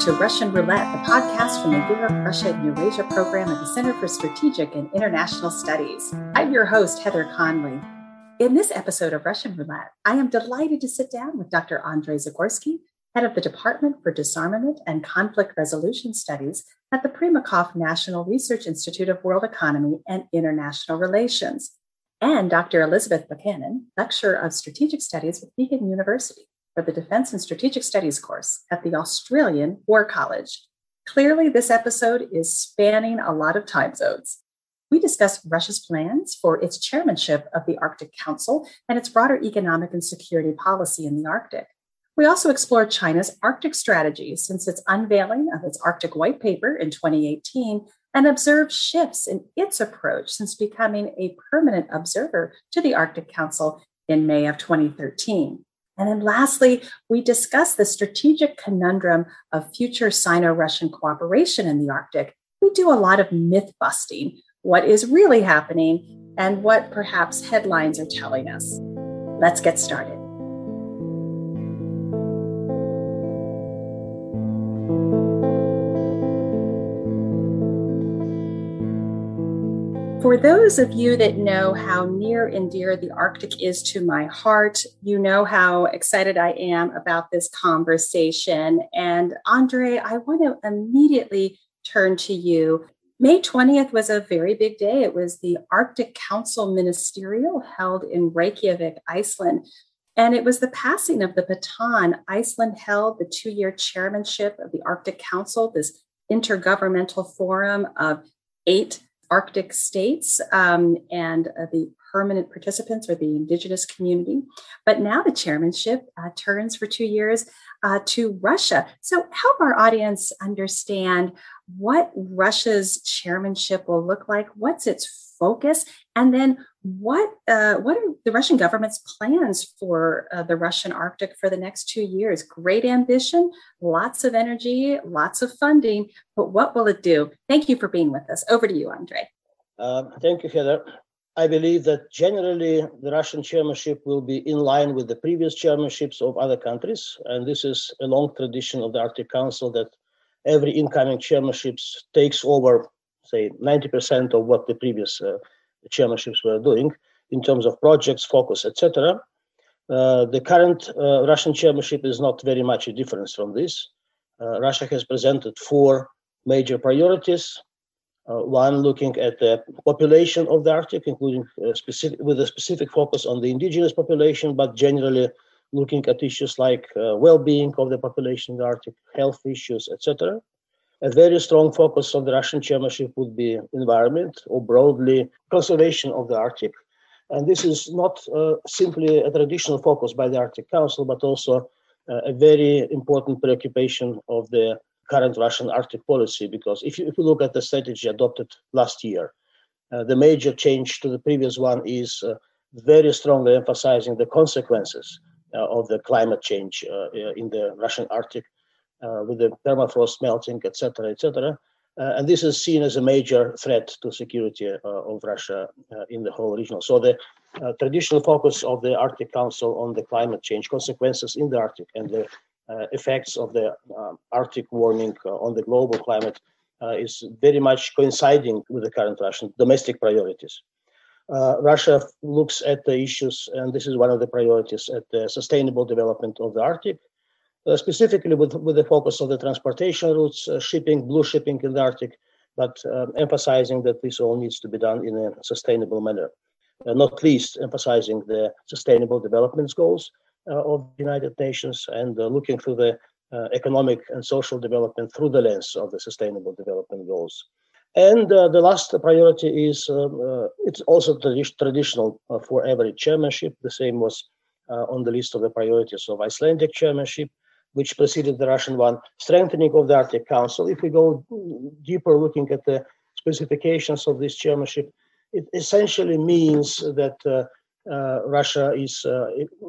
To Russian Roulette, the podcast from the Europe, Russia, and Eurasia program at the Center for Strategic and International Studies. I'm your host, Heather Conley. In this episode of Russian Roulette, I am delighted to sit down with Dr. Andrei Zagorsky, head of the Department for Disarmament and Conflict Resolution Studies at the Primakov National Research Institute of World Economy and International Relations, and Dr. Elizabeth Buchanan, lecturer of Strategic Studies with Deakin University for the Defense and Strategic Studies course at the Australian War College. Clearly, this episode is spanning a lot of time zones. We discuss Russia's plans for its chairmanship of the Arctic Council and its broader economic and security policy in the Arctic. We also explore China's Arctic strategy since its unveiling of its Arctic White Paper in 2018 and observe shifts in its approach since becoming a permanent observer to the Arctic Council in May of 2013. And then lastly, we discuss the strategic conundrum of future Sino Russian cooperation in the Arctic. We do a lot of myth busting what is really happening and what perhaps headlines are telling us. Let's get started. For those of you that know how near and dear the Arctic is to my heart, you know how excited I am about this conversation. And Andre, I want to immediately turn to you. May 20th was a very big day. It was the Arctic Council Ministerial held in Reykjavik, Iceland. And it was the passing of the baton. Iceland held the two year chairmanship of the Arctic Council, this intergovernmental forum of eight Arctic states um, and uh, the permanent participants or the indigenous community. But now the chairmanship uh, turns for two years uh, to Russia. So help our audience understand what Russia's chairmanship will look like. What's its focus, and then what uh, what are the Russian government's plans for uh, the Russian Arctic for the next two years? Great ambition, lots of energy, lots of funding, but what will it do? Thank you for being with us. Over to you, Andre. Um, thank you, Heather. I believe that generally the Russian chairmanship will be in line with the previous chairmanships of other countries, and this is a long tradition of the Arctic Council that every incoming chairmanships takes over say 90% of what the previous uh, chairmanships were doing in terms of projects, focus, etc. Uh, the current uh, Russian chairmanship is not very much a difference from this. Uh, Russia has presented four major priorities. Uh, one looking at the population of the Arctic, including uh, specific, with a specific focus on the indigenous population, but generally looking at issues like well-being of the population in the Arctic, health issues, etc. A very strong focus of the Russian chairmanship would be environment or broadly conservation of the Arctic. And this is not uh, simply a traditional focus by the Arctic Council, but also uh, a very important preoccupation of the current Russian Arctic policy. Because if you, if you look at the strategy adopted last year, uh, the major change to the previous one is uh, very strongly emphasizing the consequences uh, of the climate change uh, in the Russian Arctic with the permafrost melting, etc., etc. Uh, and this is seen as a major threat to security uh, of Russia in the whole region. So the traditional focus of the Arctic Council on the climate change consequences in the Arctic and the effects of the um, Arctic warming on the global climate uh, is very much coinciding with the current Russian domestic priorities. Uh, Russia looks at the issues, and this is one of the priorities, at the sustainable development of the Arctic, uh, specifically with, with the focus of the transportation routes, uh, shipping, blue shipping in the Arctic, but um, emphasizing that this all needs to be done in a sustainable manner. Uh, not least emphasizing the sustainable development goals uh, of the United Nations and uh, looking through the uh, economic and social development through the lens of the sustainable development goals. And the last priority is um, it's also tradi- traditional for every chairmanship. The same was on the list of the priorities of Icelandic chairmanship which preceded the Russian one, strengthening of the Arctic Council. If we go deeper looking at the specifications of this chairmanship, it essentially means that uh, uh, Russia is uh,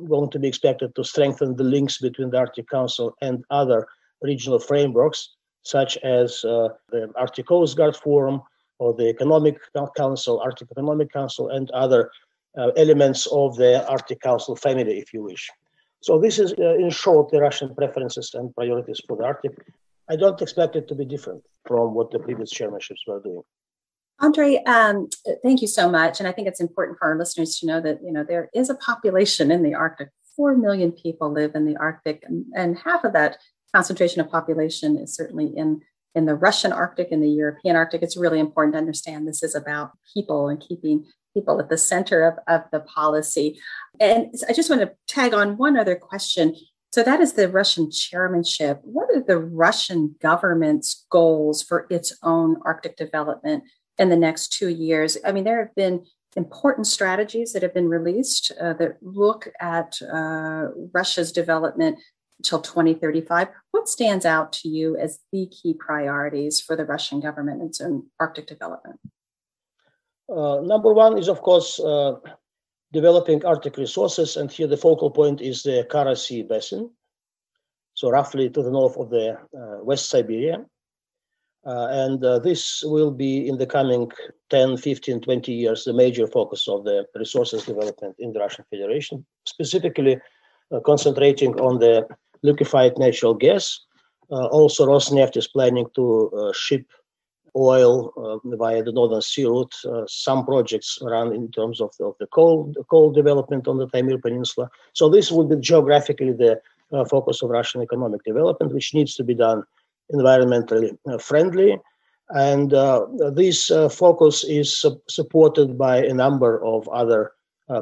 going to be expected to strengthen the links between the Arctic Council and other regional frameworks, such as uh, the Arctic Coast Guard Forum or the Economic Council, Arctic Economic Council, and other uh, elements of the Arctic Council family, if you wish. So this is, uh, in short, the Russian preferences and priorities for the Arctic. I don't expect it to be different from what the previous chairmanships were doing. Andre, um, thank you so much. And I think it's important for our listeners to know that you know there is a population in the Arctic. Four million people live in the Arctic, and, and half of that concentration of population is certainly in in the Russian Arctic and the European Arctic. It's really important to understand this is about people and keeping people at the center of, of the policy. And I just want to tag on one other question. So that is the Russian chairmanship. What are the Russian government's goals for its own Arctic development in the next two years? I mean, there have been important strategies that have been released uh, that look at uh, Russia's development until 2035. What stands out to you as the key priorities for the Russian government in its own Arctic development? Uh, number one is, of course, uh, developing Arctic resources, and here the focal point is the Kara Sea basin, so roughly to the north of the uh, West Siberia. Uh, and uh, this will be in the coming 10, 15, 20 years the major focus of the resources development in the Russian Federation, specifically uh, concentrating on the liquefied natural gas. also, Rosneft is planning to ship oil uh, via the Northern Sea route. Uh, some projects run in terms of, of the coal, the coal development on the Taimyr Peninsula. So this would be geographically the uh, focus of Russian economic development, which needs to be done environmentally uh, friendly. And uh, this uh, focus is su- supported by a number of other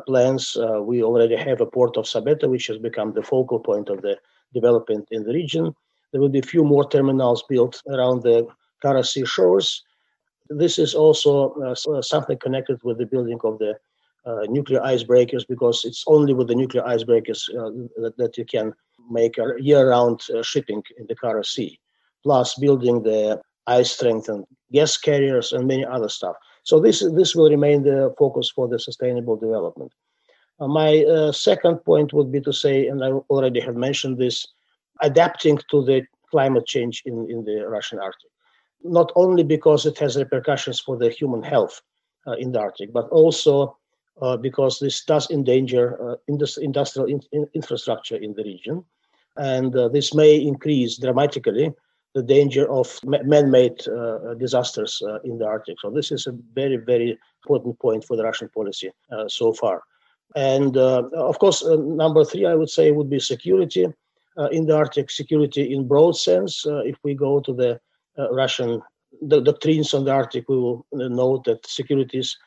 plans. we already have a port of Sabetta, which has become the focal point of the development in the region. There will be a few more terminals built around the Kara Sea shores. This is also uh, uh, something connected with the building of the uh, nuclear icebreakers because it's only with the nuclear icebreakers uh, that, that, you can make a year-round uh, shipping in the Kara Sea, plus building the ice-strengthened gas carriers and many other stuff. So this this will remain the focus for the sustainable development. Uh, my second point would be to say, and I already have mentioned this, adapting to the climate change in, in the Russian Arctic not only because it has repercussions for the human health uh, in the Arctic, but also uh, because this does endanger uh, industrial in- in infrastructure in the region. And uh, this may increase dramatically the danger of man made uh, disasters uh, in the Arctic. So, this is a very, very important point for the Russian policy so far. And of course, number three, I would say, would be security in the Arctic, security in broad sense. if we go to the Uh, Russian the doctrines on the Arctic, we will uh, note that security is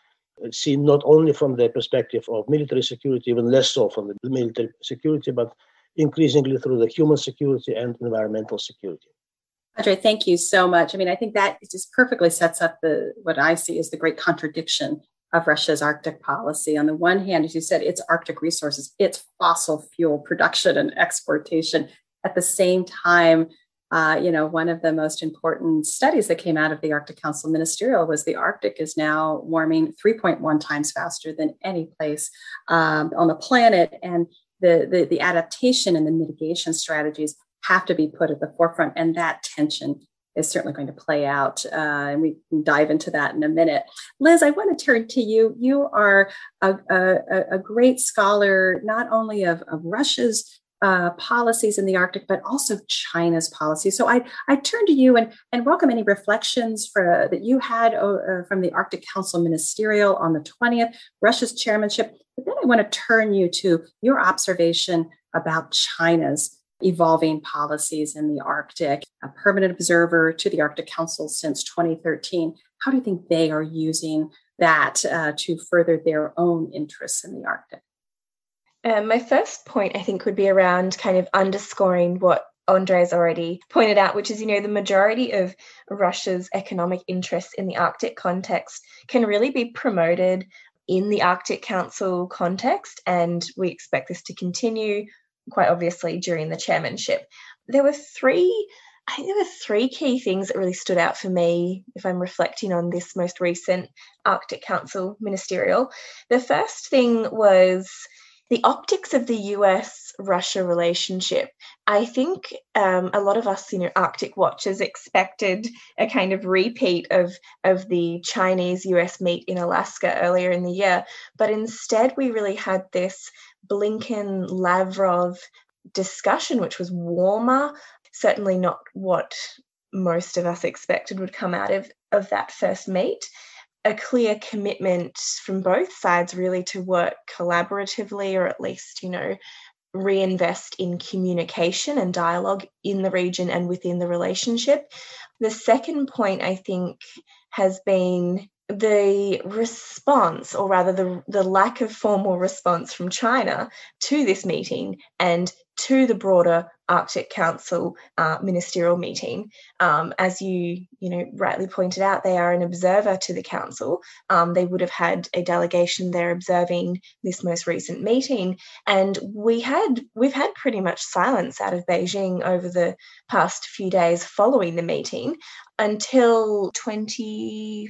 uh, seen not only from the perspective of military security, even less so from the military security, but increasingly through the human security and environmental security. Andre, thank you so much. I mean, I think that just perfectly sets up the what I see as the great contradiction of Russia's Arctic policy. On the one hand, as you said, it's Arctic resources, it's fossil fuel production and exportation. At the same time, uh, you know, one of the most important studies that came out of the Arctic Council Ministerial was the Arctic is now warming 3.1 times faster than any place um, on the planet, and the, the the adaptation and the mitigation strategies have to be put at the forefront, and that tension is certainly going to play out. Uh, and we can dive into that in a minute. Liz, I want to turn to you. You are a, a, a great scholar, not only of, of Russia's uh, policies in the Arctic, but also China's policies. So I, I turn to you and, and welcome any reflections for, that you had uh, from the Arctic Council Ministerial on the 20th, Russia's chairmanship. But then I want to turn you to your observation about China's evolving policies in the Arctic, a permanent observer to the Arctic Council since 2013. How do you think they are using that uh, to further their own interests in the Arctic? Um, my first point, I think, would be around kind of underscoring what Andre's already pointed out, which is, you know, the majority of Russia's economic interests in the Arctic context can really be promoted in the Arctic Council context. And we expect this to continue, quite obviously, during the chairmanship. There were three. I think there were three key things that really stood out for me if I'm reflecting on this most recent Arctic Council ministerial. The first thing was the optics of the US Russia relationship, I think um, a lot of us, you know, Arctic watchers expected a kind of repeat of, of the Chinese US meet in Alaska earlier in the year. But instead, we really had this Blinken Lavrov discussion, which was warmer, certainly not what most of us expected would come out of, of that first meet. A clear commitment from both sides, really, to work collaboratively or at least, you know, reinvest in communication and dialogue in the region and within the relationship. The second point, I think, has been the response, or rather the, the lack of formal response from China to this meeting and to the broader Arctic Council uh, ministerial meeting. Um, as you, you know, rightly pointed out, they are an observer to the council. Um, they would have had a delegation there observing this most recent meeting, and we had we've had pretty much silence out of Beijing over the past few days following the meeting until 25th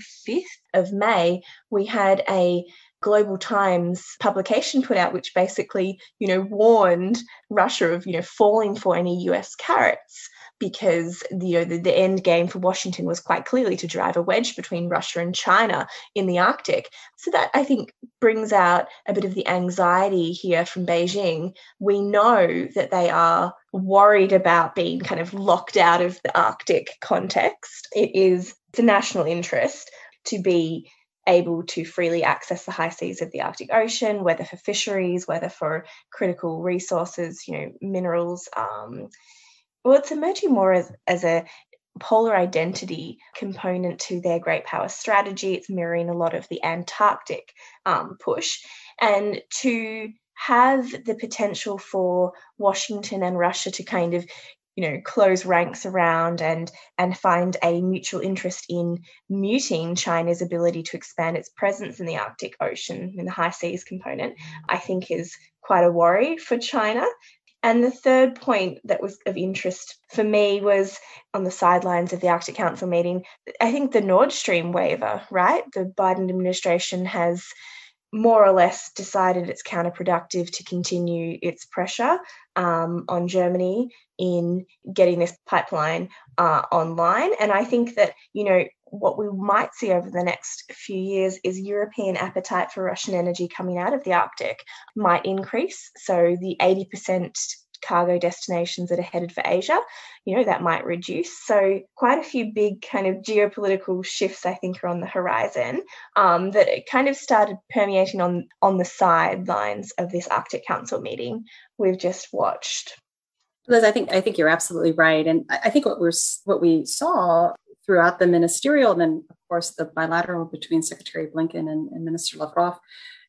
of May. We had a Global Times publication put out, which basically, you know, warned Russia of, you know, falling for any US carrots because you know the, the end game for Washington was quite clearly to drive a wedge between Russia and China in the Arctic. So that I think brings out a bit of the anxiety here from Beijing. We know that they are worried about being kind of locked out of the Arctic context. It is the national interest to be able to freely access the high seas of the Arctic Ocean, whether for fisheries, whether for critical resources, you know, minerals. Um, well, it's emerging more as, as a polar identity component to their great power strategy. It's mirroring a lot of the Antarctic um, push. And to have the potential for Washington and Russia to kind of you know close ranks around and and find a mutual interest in muting China's ability to expand its presence in the Arctic Ocean in the high seas component I think is quite a worry for China. And the third point that was of interest for me was on the sidelines of the Arctic Council meeting I think the Nord Stream waiver right? The Biden administration has more or less decided it's counterproductive to continue its pressure um, on Germany in getting this pipeline uh, online. And I think that, you know, what we might see over the next few years is European appetite for Russian energy coming out of the Arctic might increase. So the 80% cargo destinations that are headed for Asia, you know, that might reduce. So quite a few big kind of geopolitical shifts, I think, are on the horizon um, that it kind of started permeating on on the sidelines of this Arctic Council meeting we've just watched. Liz, I think I think you're absolutely right, and I think what we're what we saw throughout the ministerial, and then of course the bilateral between Secretary Blinken and, and Minister Lavrov,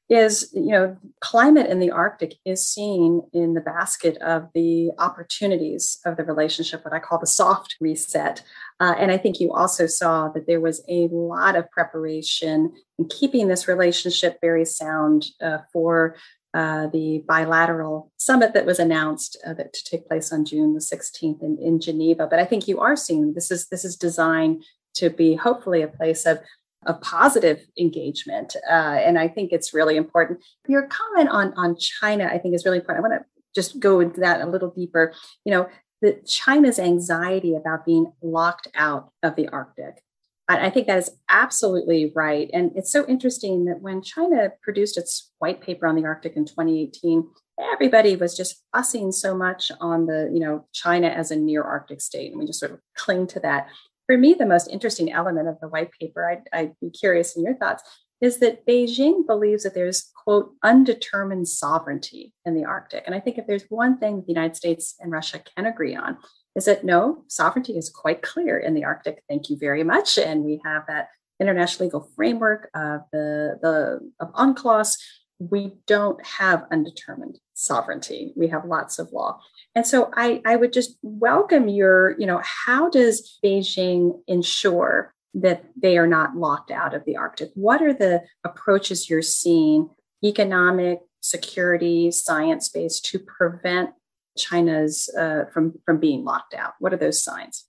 is you know climate in the arctic is seen in the basket of the opportunities of the relationship what i call the soft reset uh, and i think you also saw that there was a lot of preparation in keeping this relationship very sound uh, for uh, the bilateral summit that was announced uh, that to take place on June the 16th in, in Geneva. But I think you are seeing this is this is designed to be hopefully a place of of positive engagement. Uh, and I think it's really important. Your comment on, on China, I think, is really important. I want to just go into that a little deeper. You know, the China's anxiety about being locked out of the Arctic. I think that is absolutely right. And it's so interesting that when China produced its white paper on the Arctic in 2018, everybody was just fussing so much on the, you know, China as a near Arctic state. And we just sort of cling to that for me, the most interesting element of the white paper, I'd, I'd, be curious in your thoughts, is that Beijing believes that there's, quote, undetermined sovereignty in the Arctic. And I think if there's one thing the United States and Russia can agree on, is that no, sovereignty is quite clear in the Arctic. Thank you very much. And we have that international legal framework of the, the of UNCLOS. We don't have undetermined sovereignty. We have lots of law. And so I, I would just welcome your, you know, how does Beijing ensure that they are not locked out of the Arctic? What are the approaches you're seeing, economic, security, science based, to prevent China's uh, from from being locked out? What are those signs?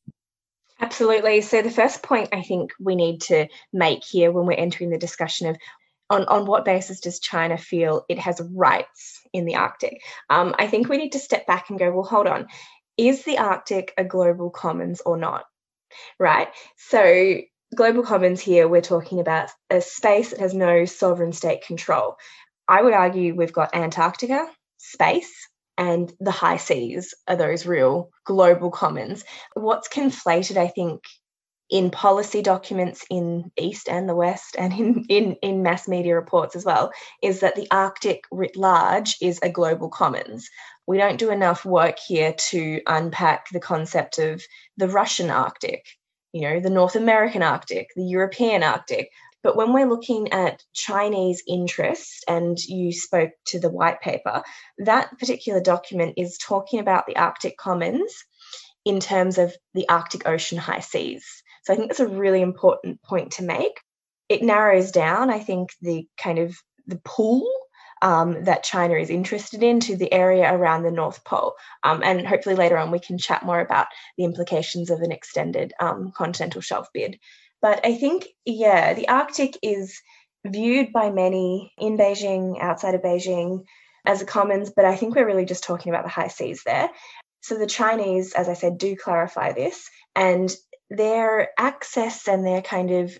Absolutely. So the first point I think we need to make here when we're entering the discussion of on, on what basis does China feel it has rights in the Arctic? Um, I think we need to step back and go, well, hold on. Is the Arctic a global commons or not? Right? So, global commons here, we're talking about a space that has no sovereign state control. I would argue we've got Antarctica space and the high seas are those real global commons. What's conflated, I think, in policy documents in East and the West and in, in, in mass media reports as well, is that the Arctic writ large is a global commons. We don't do enough work here to unpack the concept of the Russian Arctic, you know, the North American Arctic, the European Arctic. But when we're looking at Chinese interests, and you spoke to the white paper, that particular document is talking about the Arctic Commons in terms of the Arctic Ocean high seas. So I think that's a really important point to make. It narrows down, I think, the kind of the pool um, that China is interested in to the area around the North Pole. Um, and hopefully later on we can chat more about the implications of an extended um, continental shelf bid. But I think, yeah, the Arctic is viewed by many in Beijing, outside of Beijing, as a commons, but I think we're really just talking about the high seas there. So the Chinese, as I said, do clarify this, and their access and their kind of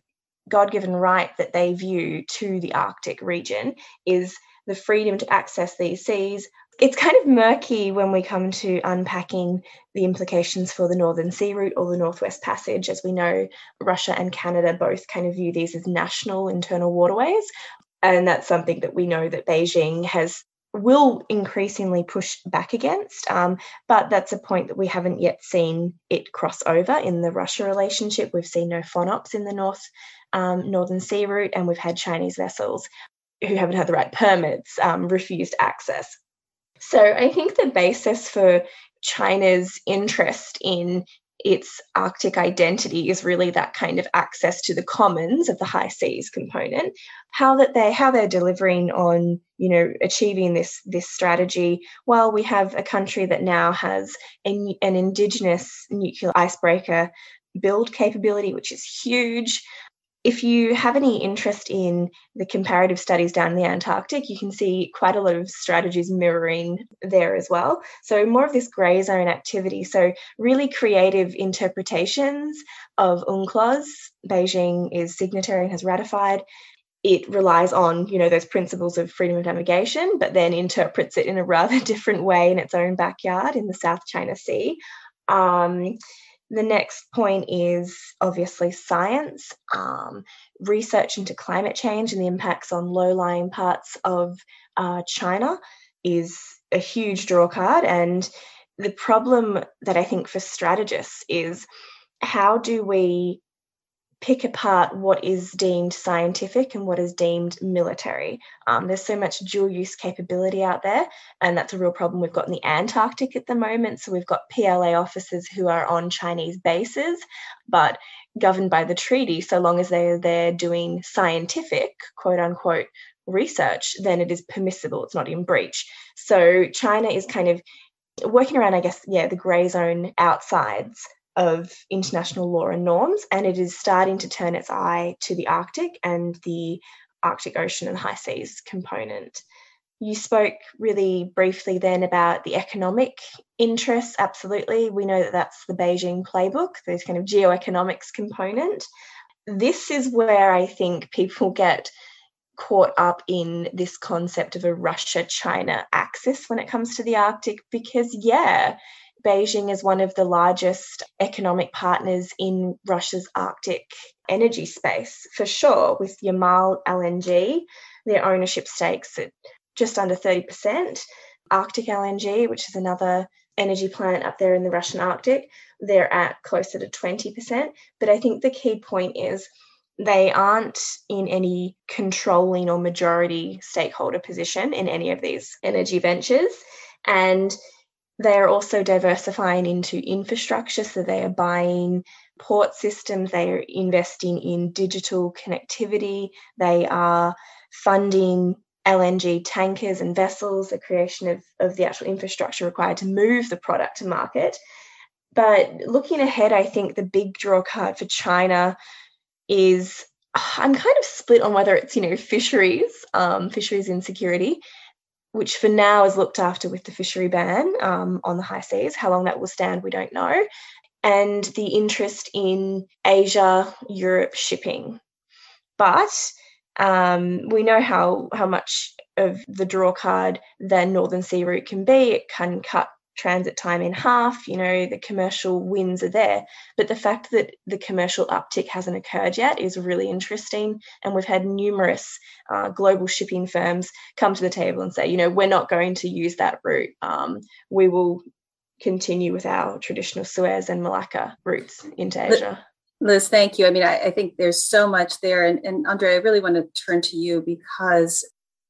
God given right that they view to the Arctic region is the freedom to access these seas. It's kind of murky when we come to unpacking the implications for the Northern Sea Route or the Northwest Passage. As we know, Russia and Canada both kind of view these as national internal waterways. And that's something that we know that Beijing has will increasingly push back against. Um, but that's a point that we haven't yet seen it cross over in the Russia relationship. We've seen no FONOPs in the North um, Northern Sea Route, and we've had Chinese vessels who haven't had the right permits um, refused access. So I think the basis for China's interest in its Arctic identity is really that kind of access to the commons of the high seas component. How that they how they're delivering on you know achieving this this strategy. While we have a country that now has a, an indigenous nuclear icebreaker build capability, which is huge if you have any interest in the comparative studies down in the Antarctic, you can see quite a lot of strategies mirroring there as well. So, more of this grey zone activity. So, really creative interpretations of UNCLOS. Beijing is signatory and has ratified. It relies on, you know, those principles of freedom of navigation, but then interprets it in a rather different way in its own backyard in the South China Sea. Um, the next point is obviously science, um, research into climate change and the impacts on low lying parts of uh, China is a huge draw card. And the problem that I think for strategists is how do we pick apart what is deemed scientific and what is deemed military. Um, there's so much dual use capability out there, and that's a real problem we've got in the Antarctic at the moment. So we've got PLA officers who are on Chinese bases, but governed by the treaty, so long as they are there doing scientific, quote unquote, research, then it is permissible. It's not in breach. So China is kind of working around, I guess, yeah, the grey zone outsides of international law and norms, and it is starting to turn its eye to the Arctic and the Arctic Ocean and high seas component. You spoke really briefly then about the economic interests. Absolutely. We know that that's the Beijing playbook, those kind of geoeconomics component. This is where I think people get caught up in this concept of a Russia China axis when it comes to the Arctic because, yeah, Beijing is one of the largest economic partners in Russia's Arctic energy space, for sure, with Yamal LNG, their ownership stakes at just under 30%. Arctic LNG, which is another energy plant up there in the Russian Arctic, they're at closer to 20%. But I think the key point is they aren't in any controlling or majority stakeholder position in any of these energy ventures. And they are also diversifying into infrastructure, so they are buying port systems, they are investing in digital connectivity, they are funding LNG tankers and vessels, the creation of, of the actual infrastructure required to move the product to market. But looking ahead, I think the big draw card for China is I'm kind of split on whether it's, you know, fisheries, um, fisheries insecurity, which for now is looked after with the fishery ban um, on the high seas. How long that will stand, we don't know. And the interest in Asia Europe shipping. But Um, we know how how much of the draw card the Northern Sea route can be. It can cut transit time in half. You know, the commercial wins are there. But the fact that the commercial uptick hasn't occurred yet is really interesting. And we've had numerous uh, global shipping firms come to the table and say, you know, we're not going to use that route. Um, we will continue with our traditional Suez and Malacca routes into Asia. Liz, thank you. I mean, I, I think there's so much there. And, and Andre, I really want to turn to you because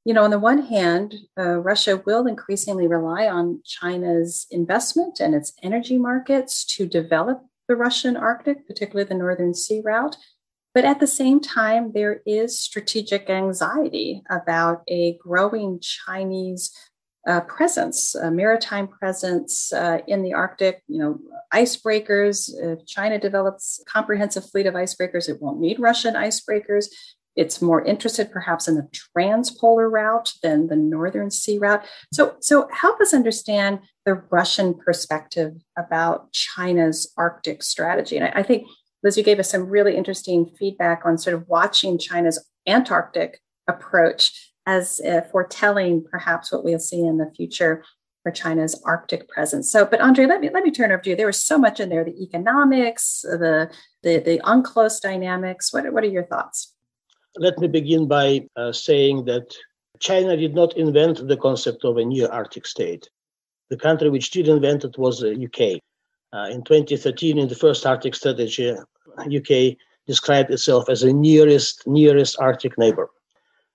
you know, on the one hand, uh, Russia will increasingly rely on China's investment and its energy markets to develop the Russian Arctic, particularly the Northern Sea route. But at the same time, there is strategic anxiety about a growing Chinese uh, presence, maritime presence uh, in the Arctic. You know, icebreakers. If China develops a comprehensive fleet of icebreakers, it won't need Russian icebreakers. It's more interested perhaps in the transpolar route than the northern sea route. So, so help us understand the Russian perspective about China's Arctic strategy. And I, I think, Liz, you gave us some really interesting feedback on sort of watching China's Antarctic approach as uh, foretelling perhaps what we'll see in the future for China's Arctic presence. So, but Andre, let me let me turn over to you. There was so much in there: the economics, the the the UNCLOS dynamics. What what are your thoughts? Let me begin by uh, saying that China did not invent the concept of a near Arctic state. The country which did invent it was the UK. Uh, in 2013, in the first Arctic strategy, UK described itself as the nearest nearest Arctic neighbor.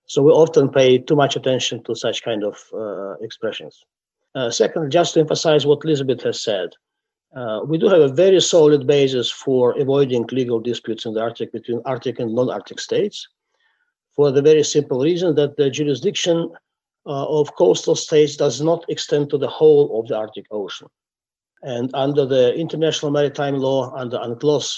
So we often pay too much attention to such kind of uh, expressions. Uh, second, just to emphasize what Elizabeth has said, uh, we do have a very solid basis for avoiding legal disputes in the Arctic between Arctic and non-Arctic states for the very simple reason that the jurisdiction uh, of coastal states does not extend to the whole of the Arctic Ocean. And under the international maritime law, under UNCLOS,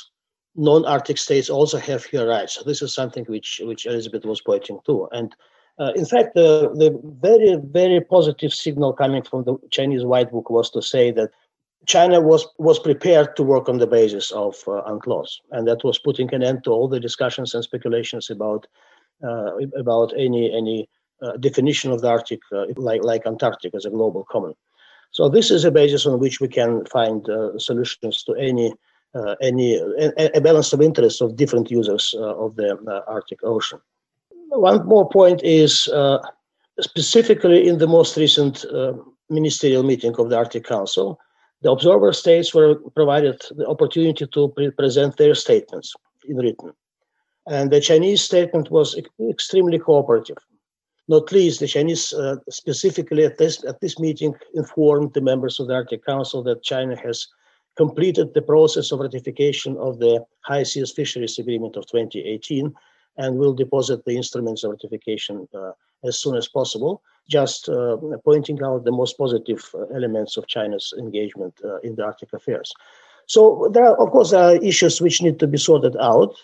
non-Arctic states also have here rights. So this is something which, which Elizabeth was pointing to. And uh, in fact, the, the very, very positive signal coming from the Chinese White Book was to say that China was, was prepared to work on the basis of uh, UNCLOS. And that was putting an end to all the discussions and speculations about uh, Uh, about any any uh, definition of the Arctic, uh, like like Antarctic as a global common. So this is a basis on which we can find uh, solutions to any uh, any a, a, balance of interests of different users of the Arctic Ocean. One more point is specifically in the most recent ministerial meeting of the Arctic Council, the observer states were provided the opportunity to pre- present their statements in written. And the Chinese statement was extremely cooperative. Not least, the Chinese uh, specifically at this, at this meeting informed the members of the Arctic Council that China has completed the process of ratification of the High Seas Fisheries Agreement of 2018 and will deposit the instruments of ratification uh, as soon as possible, just uh, pointing out the most positive uh, elements of China's engagement uh, in the Arctic affairs. So there are, of course, there are issues which need to be sorted out.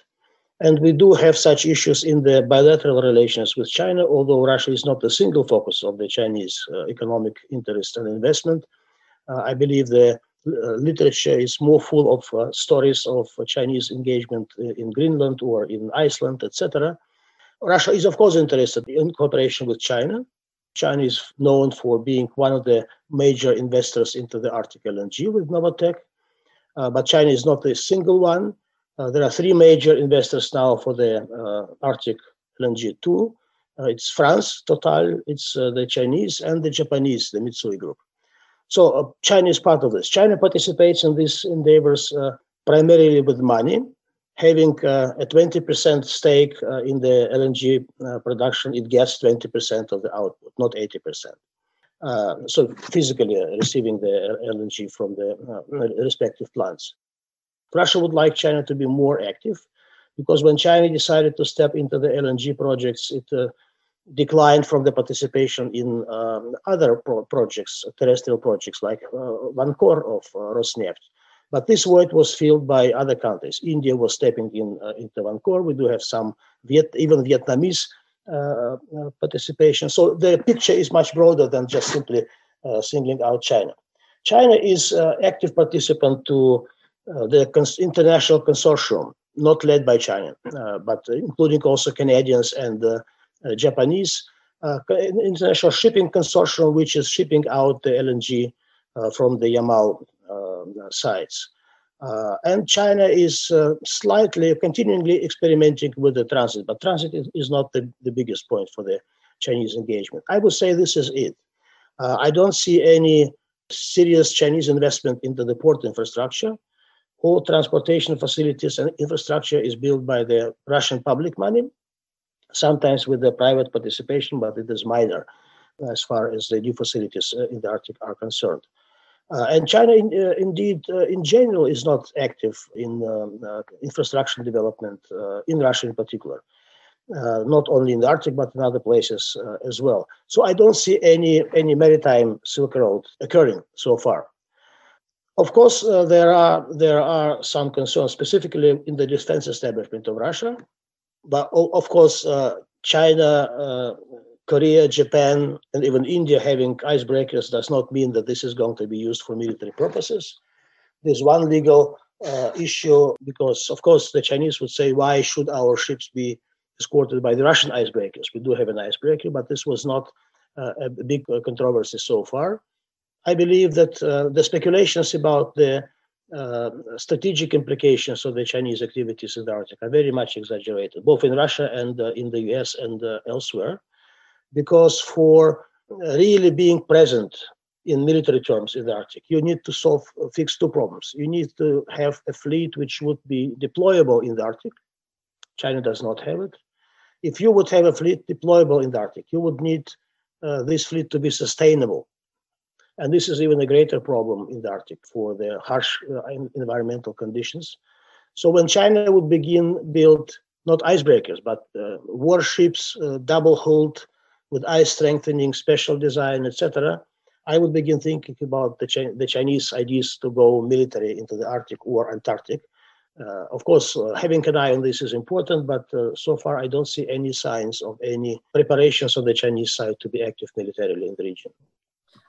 And we do have such issues in the bilateral relations with China, although Russia is not the single focus of the Chinese uh, economic interest and investment. Uh, I believe the uh, literature is more full of uh, stories of Chinese engagement uh, in Greenland or in Iceland, etc. Russia is, of course, interested in cooperation with China. China is known for being one of the major investors into the Arctic LNG with Novatek. Uh, but China is not the single one. Uh, there are three major investors now for the uh, Arctic LNG 2. Uh, it's France, Total, it's the Chinese, and the Japanese, the Mitsui Group. So China is part of this. China participates in these endeavors primarily with money, having uh, a 20% stake uh, in the LNG uh, production, it gets 20% of the output, not 80%. so physically receiving the LNG from the respective plants. Russia would like China to be more active because when China decided to step into the LNG projects, it uh, declined from the participation in um, other pro- projects, terrestrial projects like uh, Vankor of uh, Rosneft. But this void was filled by other countries. India was stepping in uh, into Vankor. We do have some Viet- even Vietnamese uh, uh, participation. So the picture is much broader than just simply uh, singling out China. China is active participant to the cons- international consortium not led by China, uh, but including also Canadians and uh, uh, Japanese. International Shipping Consortium, which is shipping out the LNG from the Yamal sites. Uh, and China is uh, slightly, continually experimenting with the transit, but transit is, is, not the, the biggest point for the Chinese engagement. I would say this is it. Uh, I don't see any serious Chinese investment into the port infrastructure. All transportation facilities and infrastructure is built by the Russian public money, sometimes with the private participation, but it is minor as far as the new facilities uh, in the Arctic are concerned. Uh, and China, in, uh, indeed, uh, in general, is not active in um, uh, infrastructure development uh, in Russia, in particular. Uh, not only in the Arctic but in other places as well. So I don't see any any maritime Silk Road occurring so far. Of course, there are there are some concerns, specifically in the defense establishment of Russia. But of course, China Korea, Japan, and even India having icebreakers does not mean that this is going to be used for military purposes. There's one legal uh, issue because, of course, the Chinese would say, why should our ships be escorted by the Russian icebreakers? We do have an icebreaker, but this was not uh, a big uh, controversy so far. I believe that uh, the speculations about the uh, strategic implications of the Chinese activities in the Arctic are very much exaggerated, both in Russia and uh, in the US and elsewhere because for really being present in military terms in the Arctic, you need to solve fix two problems. You need to have a fleet which would be deployable in the Arctic. China does not have it. If you would have a fleet deployable in the Arctic, you would need uh, this fleet to be sustainable. And this is even a greater problem in the Arctic for the harsh uh, environmental conditions. So when China would begin build not icebreakers but uh, warships, uh, double-hulled with ice strengthening, special design, etc., I would begin thinking about the, Ch- the Chinese ideas to go military into the Arctic or Antarctic. Uh, of course, uh, having an eye on this is important, but uh, so far I don't see any signs of any preparations on the Chinese side to be active militarily in the region.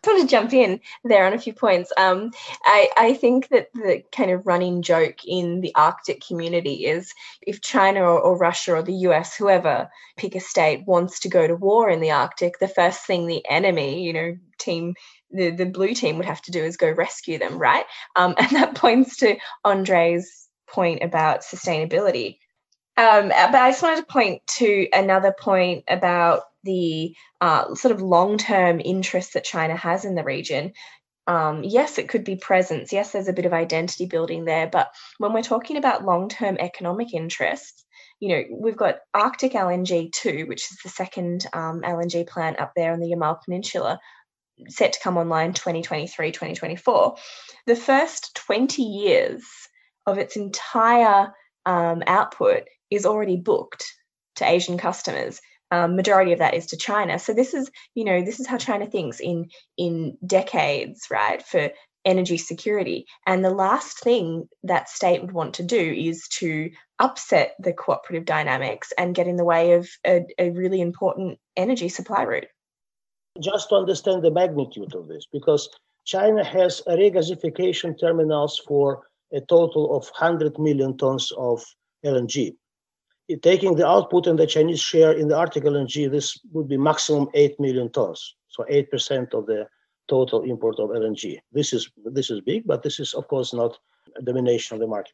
I want to jump in there on a few points. Um, I, I think that the kind of running joke in the Arctic community is if China or, or, Russia or the US, whoever, pick a state, wants to go to war in the Arctic, the first thing the enemy, you know, team, the, the blue team would have to do is go rescue them, right? Um, and that points to Andre's point about sustainability. Um, but I just wanted to point to another point about the uh, sort of long term interest that China has in the region. Um, yes, it could be presence. Yes, there's a bit of identity building there. But when we're talking about long term economic interests, you know, we've got Arctic LNG 2, which is the second um, LNG plant up there on the Yamal Peninsula, set to come online 2023, 2024. The first 20 years of its entire um, output is already booked to Asian customers um, majority of that is to China. So this is, you know, this is how China thinks in in decades, right? For energy security. And the last thing that state would want to do is to upset the cooperative dynamics and get in the way of a, a really important energy supply route. Just to understand the magnitude of this, because China has regasification terminals for a total of 100 million tons of LNG taking the output and the Chinese share in the Arctic LNG, this would be maximum 8 million tons. So 8% of the total import of LNG. This is this is big, but this is of course not a domination of the market.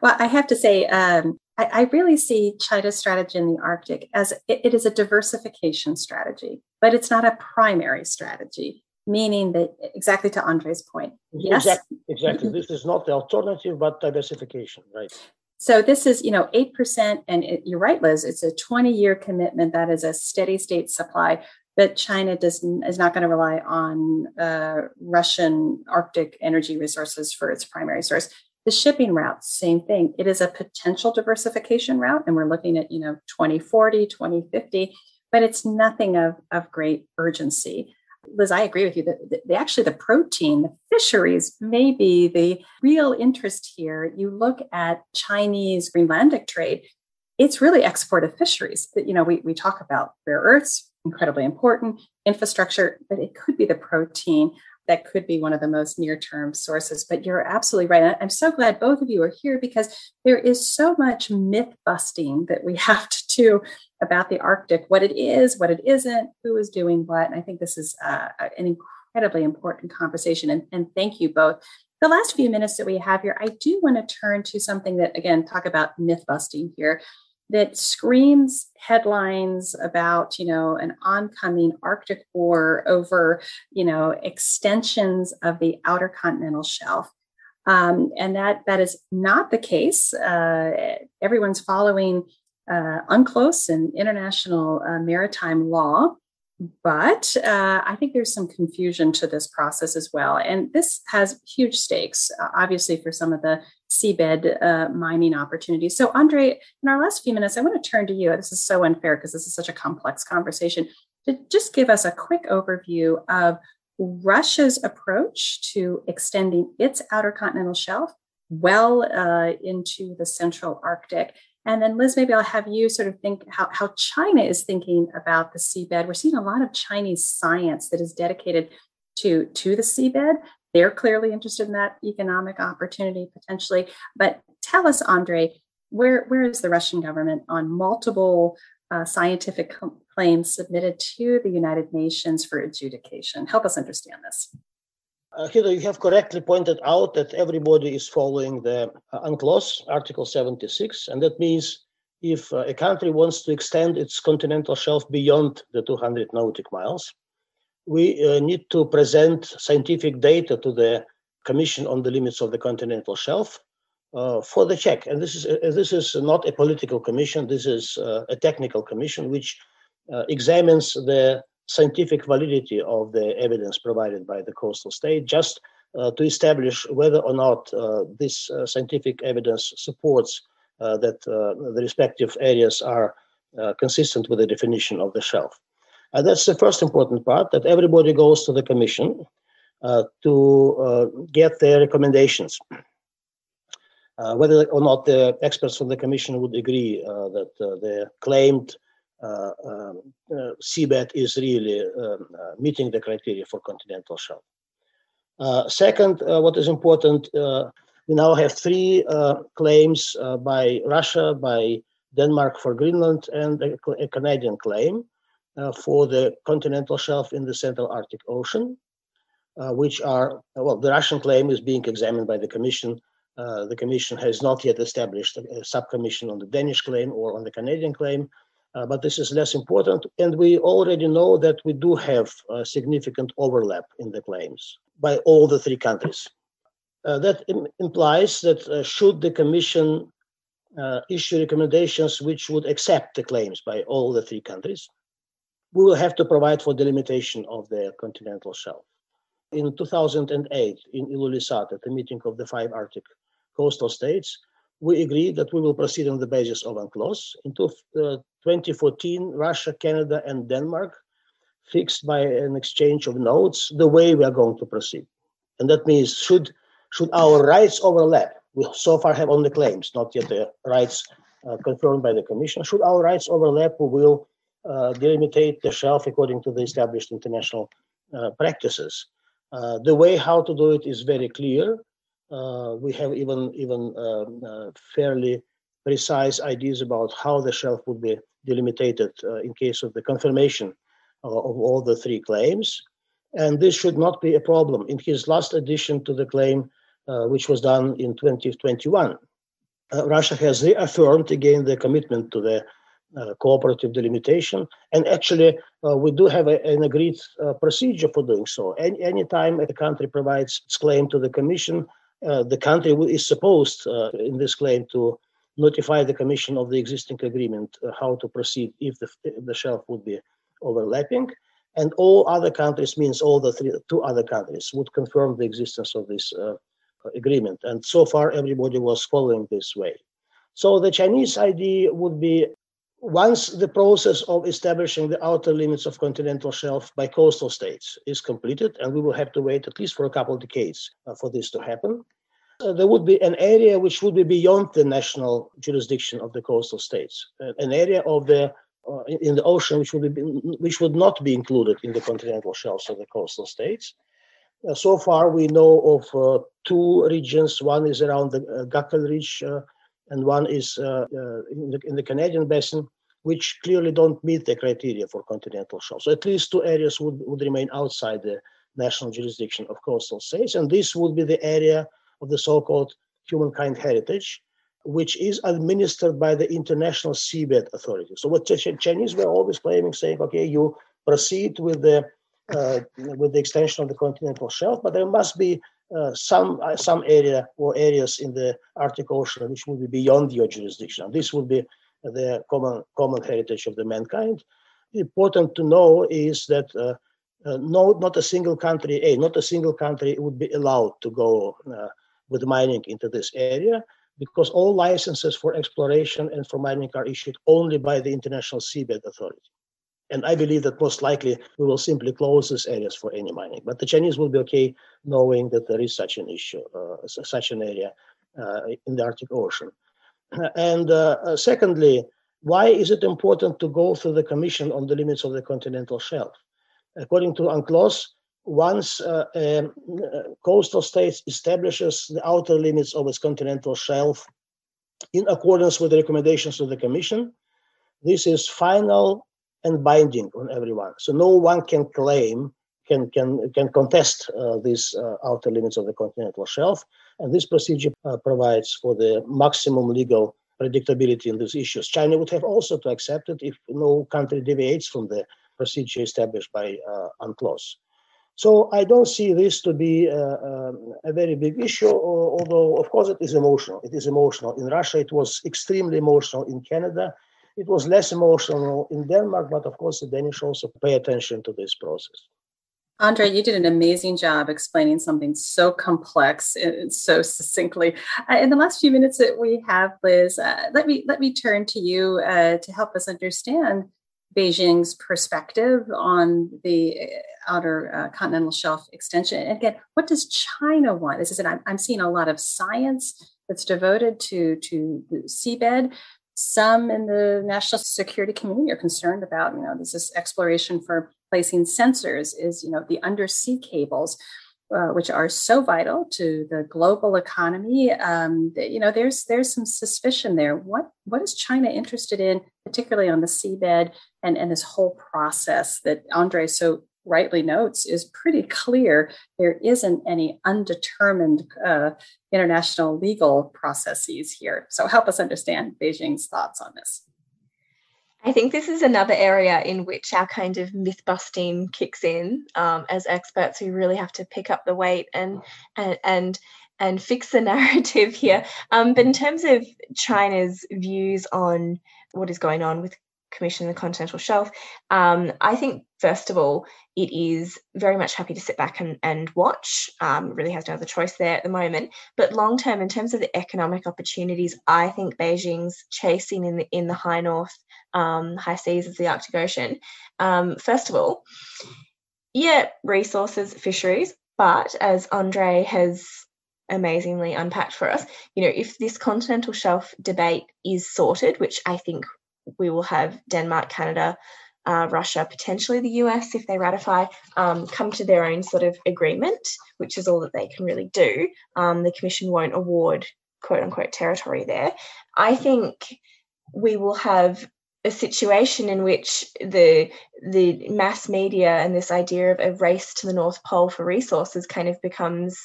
Well, I have to say, um, I, I, really see China's strategy in the Arctic as it, it is a diversification strategy, but it's not a primary strategy. Meaning that exactly to Andre's point. Yes, exactly. exactly. this is not the alternative, but diversification, right? So this is, you know, 8%. And it, you're right, Liz, it's a 20 year commitment. That is a steady state supply. But China does, is not going to rely on uh, Russian Arctic energy resources for its primary source. The shipping route, same thing. It is a potential diversification route. And we're looking at, you know, 2040, 2050, but it's nothing of, of great urgency. Liz, I agree with you that the, actually the protein, the fisheries may be the real interest here. You look at Chinese Greenlandic trade, it's really export of fisheries. That you know, we, we talk about rare earths, incredibly important, infrastructure, but it could be the protein that could be one of the most near term sources. But you're absolutely right. I'm so glad both of you are here because there is so much myth busting that we have to do about the Arctic what it is, what it isn't, who is doing what. And I think this is uh, an incredibly important conversation. And, and thank you both. The last few minutes that we have here, I do want to turn to something that, again, talk about myth busting here that screams headlines about you know an oncoming arctic war over you know extensions of the outer continental shelf um, and that that is not the case uh, everyone's following uh, UNCLOS and international uh, maritime law but uh, I think there's some confusion to this process as well. And this has huge stakes, uh, obviously, for some of the seabed uh, mining opportunities. So, Andre, in our last few minutes, I want to turn to you. This is so unfair because this is such a complex conversation. To just give us a quick overview of Russia's approach to extending its outer continental shelf well uh, into the central Arctic. And then, Liz, maybe I'll have you sort of think how, how China is thinking about the seabed. We're seeing a lot of Chinese science that is dedicated to, to the seabed they're clearly interested in that economic opportunity potentially. But tell us, Andre, where, where is the Russian government on multiple uh, scientific claims submitted to the United Nations for adjudication? Help us understand this. Uh, you have correctly pointed out that everybody is following the uh, UNCLOS, Article 76, and that means if uh, a country wants to extend its continental shelf beyond the 200 nautic miles, we uh, need to present scientific data to the Commission on the Limits of the Continental Shelf uh, for the check. And this is uh, this is not a political commission. This is uh, a technical commission which uh, examines the scientific validity of the evidence provided by the coastal state, just uh, to establish whether or not this scientific evidence supports that the respective areas are consistent with the definition of the shelf. And that's the first important part that everybody goes to the commission uh, to uh, get their recommendations. Uh, whether or not the experts from the commission would agree uh, that uh, the claimed uh, Uh, um, uh, seabed is really um, uh, meeting the criteria for continental shelf. second, what is important, we now have three claims by Russia, by Denmark for Greenland, and a, a Canadian claim. Uh, for the continental shelf in the Central Arctic Ocean, uh, which are, well, the Russian claim is being examined by the Commission. Uh, the Commission has not yet established a, a subcommission on the Danish claim or on the Canadian claim, uh, but this is less important. And we already know that we do have a significant overlap in the claims by all the three countries. Uh, that Im- implies that uh, should the Commission issue recommendations which would accept the claims by all the three countries, we will have to provide for delimitation of the continental shelf. In 2008, in Ilulissat, at the meeting of the five Arctic coastal states, we agreed that we will proceed on the basis of UNCLOS. In 2014, Russia, Canada, and Denmark fixed by an exchange of notes the way we are going to proceed. And that means should should our rights overlap, we so far have only claims, not yet the rights uh, confirmed by the Commission. Should our rights overlap, we will uh, delimitate the shelf according to the established international uh, practices. Uh, the way how to do it is very clear. we have even even um, fairly precise ideas about how the shelf would be delimited in case of the confirmation of all the three claims. And this should not be a problem. In his last addition to the claim, uh, which was done in 2021, uh, Russia has reaffirmed again the commitment to the uh, cooperative delimitation. And actually, uh, we do have a, an agreed uh, procedure for doing so. Any anytime a country provides its claim to the Commission, uh, the country is supposed uh, in this claim to notify the Commission of the existing agreement, uh, how to proceed if the, the shelf would be overlapping. And all other countries means all the three, two other countries would confirm the existence of this agreement. And so far, everybody was following this way. So the Chinese idea would be once the process of establishing the outer limits of continental shelf by coastal states is completed, and we will have to wait at least for a couple of decades uh, for this to happen, uh, there would be an area which would be beyond the national jurisdiction of the coastal states, uh, an area of the uh, in the ocean which would be which would not be included in the continental shelves of the coastal states, Uh, so far, we know of uh, two regions. One is around the uh, Gakkel Ridge, uh, and one is uh, uh, in the, in, the, Canadian Basin, which clearly don't meet the criteria for continental shelves. So at least two areas would, would remain outside the national jurisdiction of coastal states, and this would be the area of the so-called humankind heritage, which is administered by the International Seabed Authority. So what Chinese were always claiming, saying, okay, you proceed with the uh, with the extension of the continental shelf, but there must be uh, some uh, some area or areas in the Arctic Ocean which would be beyond your jurisdiction. This would be the common common heritage of the mankind. Important to know is that uh, uh, no, not a single country, a not a single country would be allowed to go uh, with mining into this area because all licenses for exploration and for mining are issued only by the International Seabed Authority. And I believe that most likely we will simply close these areas for any mining. But the Chinese will be okay knowing that there is such an issue, uh, such an area uh, in the Arctic Ocean. And uh, uh, secondly, why is it important to go through the Commission on the Limits of the Continental Shelf? According to UNCLOS, once uh, um, coastal states establishes the outer limits of its continental shelf in accordance with the recommendations of the Commission, this is final and binding on everyone. So no one can claim, can can can contest uh, these uh, outer limits of the continental shelf, and this procedure uh, provides for the maximum legal predictability in these issues. China would have also to accept it if no country deviates from the procedure established by uh, UNCLOS. So I don't see this to be uh, um, a very big issue, although of course it is emotional. It is emotional. In Russia, it was extremely emotional. In Canada, it was less emotional in Denmark, but of course, the Danish also pay attention to this process. Andre, you did an amazing job explaining something so complex and so succinctly. Uh, in the last few minutes that we have, Liz, uh, let me let me turn to you uh, to help us understand Beijing's perspective on the uh, outer uh, continental shelf extension. And again, what does China want? This is, I'm, I'm seeing a lot of science that's devoted to to the seabed, some in the national security community are concerned about, you know, this is exploration for placing sensors, is, you know, the undersea cables, uh, which are so vital to the global economy. Um, you know, there's there's some suspicion there. What what is China interested in, particularly on the seabed and, and this whole process that Andre so rightly notes is pretty clear there isn't any undetermined uh, international legal processes here. So help us understand Beijing's thoughts on this. I think this is another area in which our kind of myth busting kicks in. Um, as experts, we really have to pick up the weight and and and and fix the narrative here. Um, but in terms of China's views on what is going on with Commission the Continental Shelf. Um, I think, first of all, it is very much happy to sit back and, and watch. Um, really has no other choice there at the moment. But long term, in terms of the economic opportunities, I think Beijing's chasing in the in the high north, um, high seas of the Arctic Ocean. Um, first of all, yeah, resources, fisheries, but as Andre has amazingly unpacked for us. You know, if this continental shelf debate is sorted, which I think we will have Denmark, Canada, uh, Russia, potentially the US, if they ratify, um, come to their own sort of agreement, which is all that they can really do. Um, the Commission won't award quote unquote territory there. I think we will have a situation in which the the mass media and this idea of a race to the North Pole for resources kind of becomes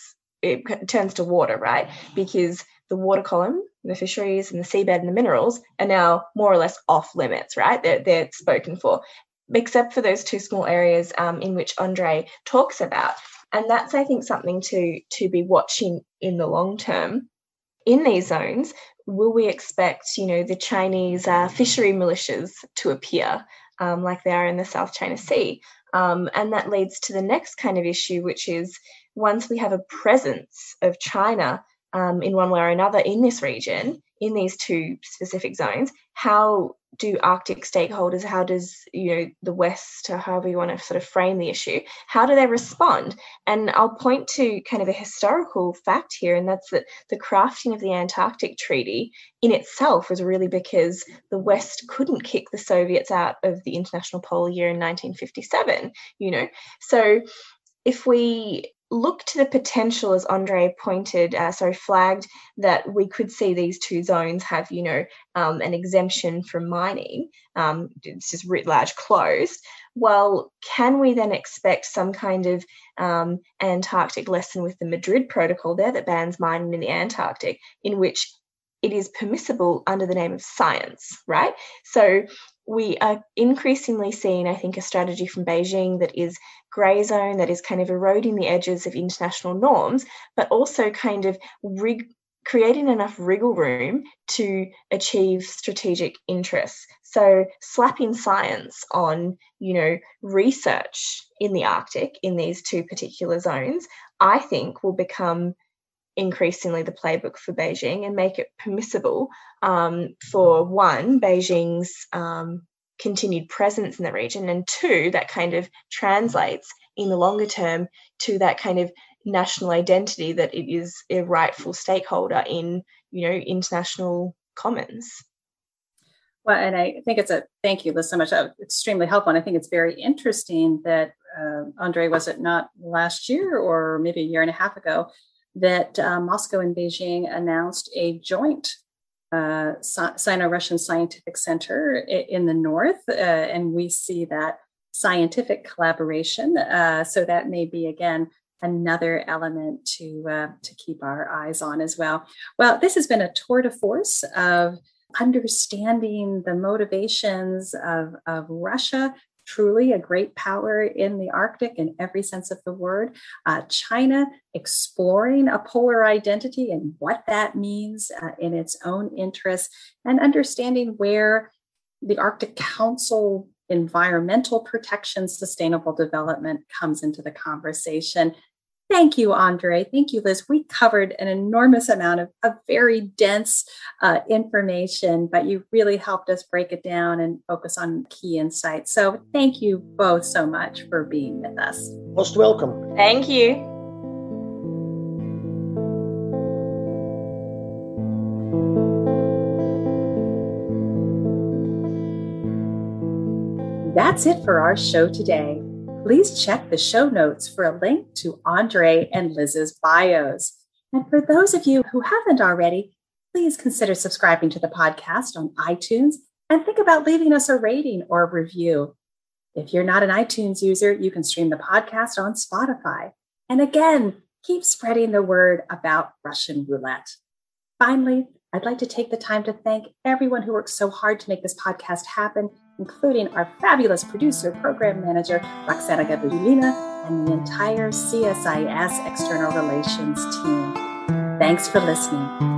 it turns to water, right? Because the water column, the fisheries and the seabed and the minerals are now more or less off limits, right? They're, they're spoken for, except for those two small areas um, in which Andre talks about. And that's, I think, something to, to be watching in the long term. In these zones, will we expect, you know, the Chinese uh, fishery militias to appear um, like they are in the South China Sea? Um, and that leads to the next kind of issue, which is once we have a presence of China um, in one way or another in this region, in these two specific zones, how do Arctic stakeholders, how does you know the West, or however you want to sort of frame the issue, how do they respond? And I'll point to kind of a historical fact here, and that's that the crafting of the Antarctic Treaty in itself was really because the West couldn't kick the Soviets out of the International Polar Year in 1957. You know, so if we look to the potential, as Andre pointed, uh, sorry, flagged that we could see these two zones have, you know, um, an exemption from mining. Um, it's just writ large closed. Well, can we then expect some kind of um, Antarctic lesson with the Madrid Protocol there that bans mining in the Antarctic, in which it is permissible under the name of science, right? So we are increasingly seeing, I think, a strategy from Beijing that is grey zone, that is kind of eroding the edges of international norms, but also kind of rig- creating enough wriggle room to achieve strategic interests. So slapping science on, you know, research in the Arctic in these two particular zones, I think will become increasingly the playbook for Beijing and make it permissible um, for one, Beijing's um, continued presence in the region, and two, that kind of translates in the longer term to that kind of national identity that it is a rightful stakeholder in, you know, international commons. Well, and I think it's a thank you, Liz, so much. Uh, extremely helpful. And I think it's very interesting that uh, Andre was it not last year or maybe a year and a half ago that uh, Moscow and Beijing announced a joint uh, Sino Russian Scientific Center in the north. Uh, and we see that scientific collaboration. Uh, so that may be, again, another element to, uh, to keep our eyes on as well. Well, this has been a tour de force of understanding the motivations of, of Russia truly a great power in the Arctic in every sense of the word. Uh, China exploring a polar identity and what that means uh, in its own interests, and understanding where the Arctic Council environmental protection, sustainable development comes into the conversation. Thank you, Andre. Thank you, Liz. We covered an enormous amount of, of very dense uh, information, but you really helped us break it down and focus on key insights. So, thank you both so much for being with us. Most welcome. Thank you. That's it for our show today please check the show notes for a link to Andre and Liz's bios. And for those of you who haven't already, please consider subscribing to the podcast on iTunes and think about leaving us a rating or a review. If you're not an iTunes user, you can stream the podcast on Spotify. And again, keep spreading the word about Russian roulette. Finally, I'd like to take the time to thank everyone who worked so hard to make this podcast happen including our fabulous producer, program manager, Roxana Gabrielina, and the entire CSIS external relations team. Thanks for listening.